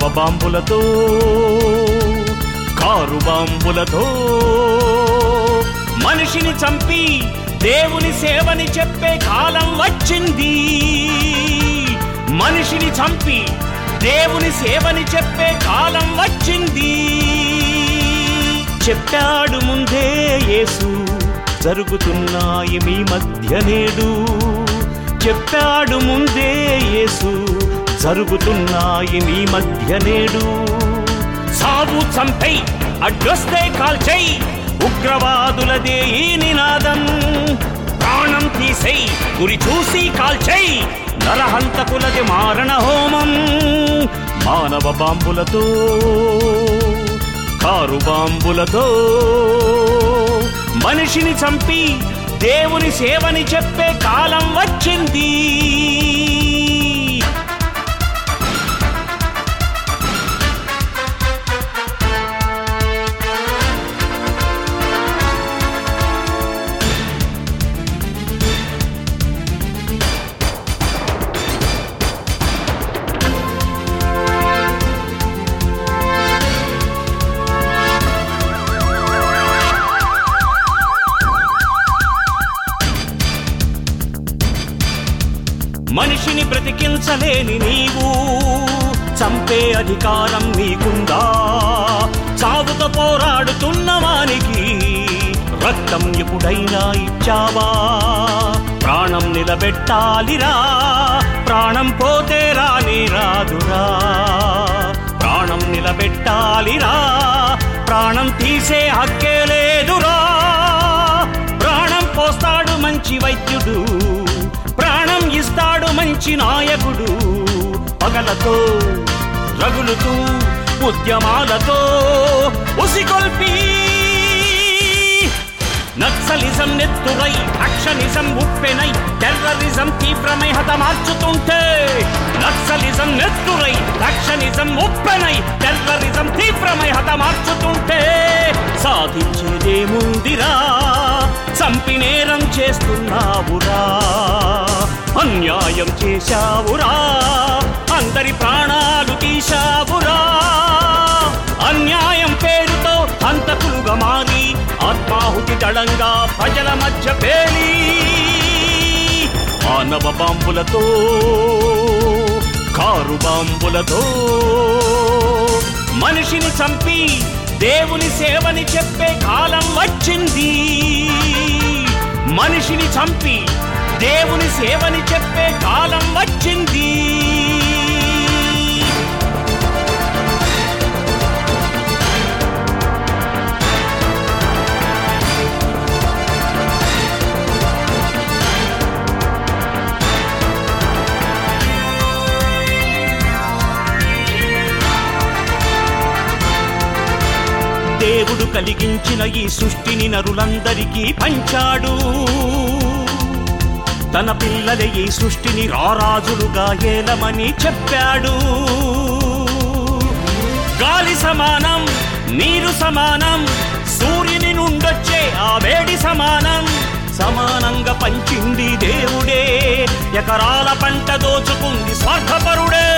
మానవ బాంబులతో కారు బాంబులతో మనిషిని చంపి దేవుని సేవని చెప్పే కాలం వచ్చింది. మనిషిని చంపి దేవుని సేవని చెప్పే కాలం వచ్చింది. చెప్పాడు ముందే యేసు జరుగుతున్నాయి మీ మధ్య నేడు. చెప్పాడు ముందే యేసు జరుగుతున్నాయి మీ మధ్య నేడు. సాగు చంపై అడ్డొస్తే కాల్చై ఉగ్రవాదులదే ఈ నినాదం. ప్రాణం తీసై గురి చూసి కాల్చై నరహంతకులది మారణ హోమం. మానవ బాంబులతో కారు బాంబులతో. మనిషిని చంపి దేవుని సేవని చెప్పే కాలం వచ్చింది. మనిషిని బ్రతికించలేని నీవు. చంపే అధికారం నీకుందా? చావుతో పోరాడుతున్న వానికి రక్తం ఎప్పుడైనా ఇచ్చావా? ప్రాణం నిలబెట్టాలిరా? ప్రాణం పోతే రాని రాదురా. ప్రాణం నిలబెట్టాలిరా? ప్రాణం తీసే హక్కే లేదురా. ప్రాణం పోస్తాడు మంచి వైద్యుడు. మంచి నాయకుడు. పగలతో రగులుతూ ఉద్యమాలతో ఉసిగొల్పి నక్సలిజం నెత్తురై అక్షనిజం ఉప్పెనై టెర్రరిజం తీవ్రమై హతమార్చుతుంటే నక్సలిజం నెత్తురై అక్షనిజం ఉప్పెనై టెర్రరిజం తీవ్రమై హతమార్చుతుంటే సాధించేదేముందిరా చంపి నేరం చేస్తున్నావురా. అన్యాయం చేశావురా. అందరి ప్రాణాలు తీశావురా. అన్యాయం పేరుతో హంతకులుగా మారి ఆత్మాహుతి దళంగా ప్రజల మధ్య పేలి మానవ బాంబులతో కారు బాంబులతో మనిషిని చంపి దేవుని సేవని చెప్పే కాలం వచ్చింది. మనిషిని చంపి దేవుని సేవని చెప్పే కాలం వచ్చింది. దేవుడు కలిగించిన ఈ సృష్టిని నరులందరికీ పంచాడు. తన పిల్లల ఈ సృష్టిని రారాజులుగా ఏలమని చెప్పాడు. గాలి సమానం నీరు సమానం సూర్యుని నుండొచ్చే ఆ వేడి సమానం. సమానంగా పంచింది దేవుడే ఎకరాల పంట దోచుకుంది స్వార్థపరుడే.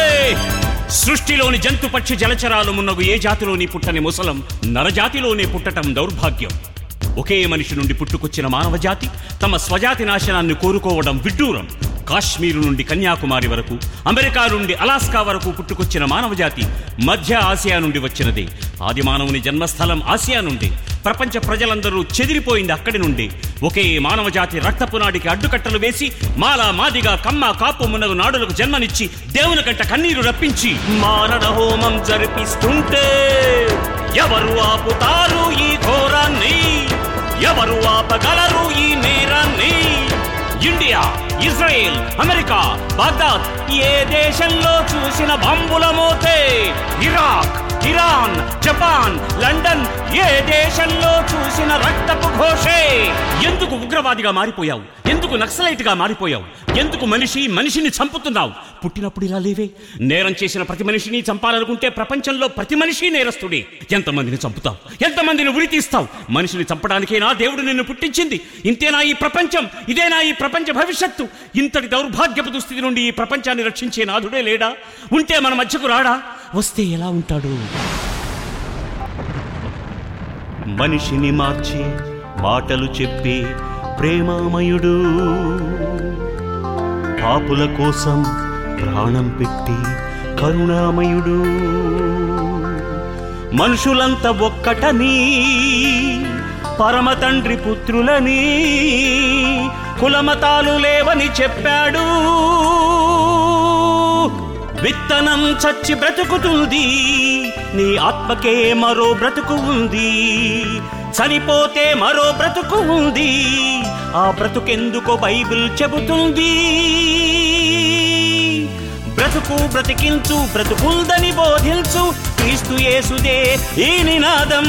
సృష్టిలోని జంతు పక్షి జలచరాలు మున్నగు ఏ జాతిలోని పుట్టని ముసలం నరజాతిలోనే పుట్టటం దౌర్భాగ్యం. ఒకే మనిషి నుండి పుట్టుకొచ్చిన మానవ జాతి తమ స్వజాతి నాశనాన్ని కోరుకోవడం విడ్డూరం. కాశ్మీరు నుండి కన్యాకుమారి వరకు అమెరికా నుండి అలాస్కా వరకు పుట్టుకొచ్చిన మానవ జాతి మధ్య ఆసియా నుండి వచ్చినదే. ఆది మానవుని జన్మస్థలం ఆసియా నుండి ప్రపంచ ప్రజలందరూ చెదిరిపోయింది అక్కడి నుండి. ఒకే మానవ జాతి అడ్డుకట్టలు వేసి మాల మాదిగా కమ్మ కాపు మున్నగు నాడులకు జన్మనిచ్చి దేవుని కంట కన్నీరు రప్పించి మారణ హోమం జరిపిస్తుంటే ఎవరు ఆపుతారు ఈ ఘోరాన్ని? ఎవరు ఆపగలరు ఈ నేరాన్ని? ఇండియా ఇజ్రాయెల్ అమెరికా బాగ్దాద్ ఏ దేశంలో చూసిన బంబుల మోతే? ఇరాక్. ఇరాన్ జపాన్ లండన్ ఏ దేశంలో చూసిన రక్తపు ఘోషే? ఎందుకు ఉగ్రవాదిగా మారిపోయావు? ఎందుకు నక్సలైట్గా మారిపోయావు? ఎందుకు మనిషి మనిషిని చంపుతున్నావు? పుట్టినప్పుడు ఇలా లేవే. నేరం చేసిన ప్రతి మనిషిని చంపాలనుకుంటే ప్రపంచంలో ప్రతి మనిషి నేరస్తుడే. ఎంతమందిని చంపుతావు? ఎంతమందిని ఉరి తీస్తావు? మనిషిని చంపడానికేనా దేవుడు నిన్ను పుట్టించింది. ఇంతేనా ఈ ప్రపంచం? ఇదేనా ఈ ప్రపంచ భవిష్యత్తు? ఇంతటి దౌర్భాగ్యపు దుస్థితి నుండి ఈ ప్రపంచాన్ని రక్షించే నాథుడే లేడా? ఉంటే మన మధ్యకు రాడా? వస్తే ఎలా ఉంటాడు? మనిషిని మార్చి మాటలు చెప్పి ప్రేమామయుడు. పాపుల కోసం ప్రాణం పెట్టి కరుణామయుడు. మనుషులంతా ఒక్కటని పరమ తండ్రి పుత్రులని కులమతాలు లేవని చెప్పాడు. విత్తనం చచ్చి బ్రతుకుతుంది. నీ ఆత్మకే మరో బ్రతుకు ఉంది. చనిపోతే మరో బ్రతుకు ఉంది. ఆ బ్రతుకెందుకో బైబిల్ చెబుతుంది. బ్రతుకు బ్రతికించు బ్రతుకుందని బోధించు క్రీస్తు యేసుదే ఈ నినాదం.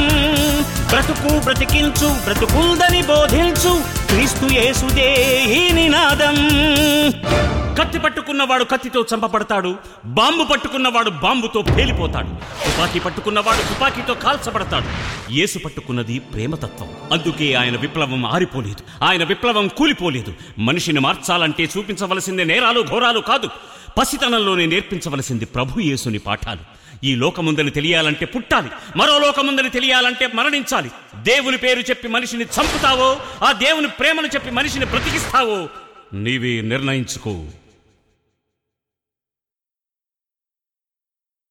బ్రతుకు బ్రతికించు బ్రతుకుందని బోధించు క్రీస్తు యేసుదే ఈ నినాదం కత్తి పట్టుకున్నవాడు కత్తితో చంపబడతాడు బాంబు పట్టుకున్నవాడు బాంబుతో పేలిపోతాడు తుపాకీ పట్టుకున్నవాడు తుపాకీతో కాల్చబడతాడు. యేసు పట్టుకున్నది ప్రేమతత్వం. అందుకే ఆయన విప్లవం ఆరిపోలేదు ఆయన విప్లవం కూలిపోలేదు. మనిషిని మార్చాలంటే చూపించవలసింది నేరాలు ఘోరాలు కాదు పసితనంలోనే నేర్పించవలసింది ప్రభు యేసుని పాఠాలు. ఈ లోకముందని తెలియాలంటే పుట్టాలి. మరో లోకముందని తెలియాలంటే మరణించాలి. దేవుని పేరు చెప్పి మనిషిని చంపుతావో ఆ దేవుని ప్రేమను చెప్పి మనిషిని బ్రతికిస్తావో నీవే నిర్ణయించుకో.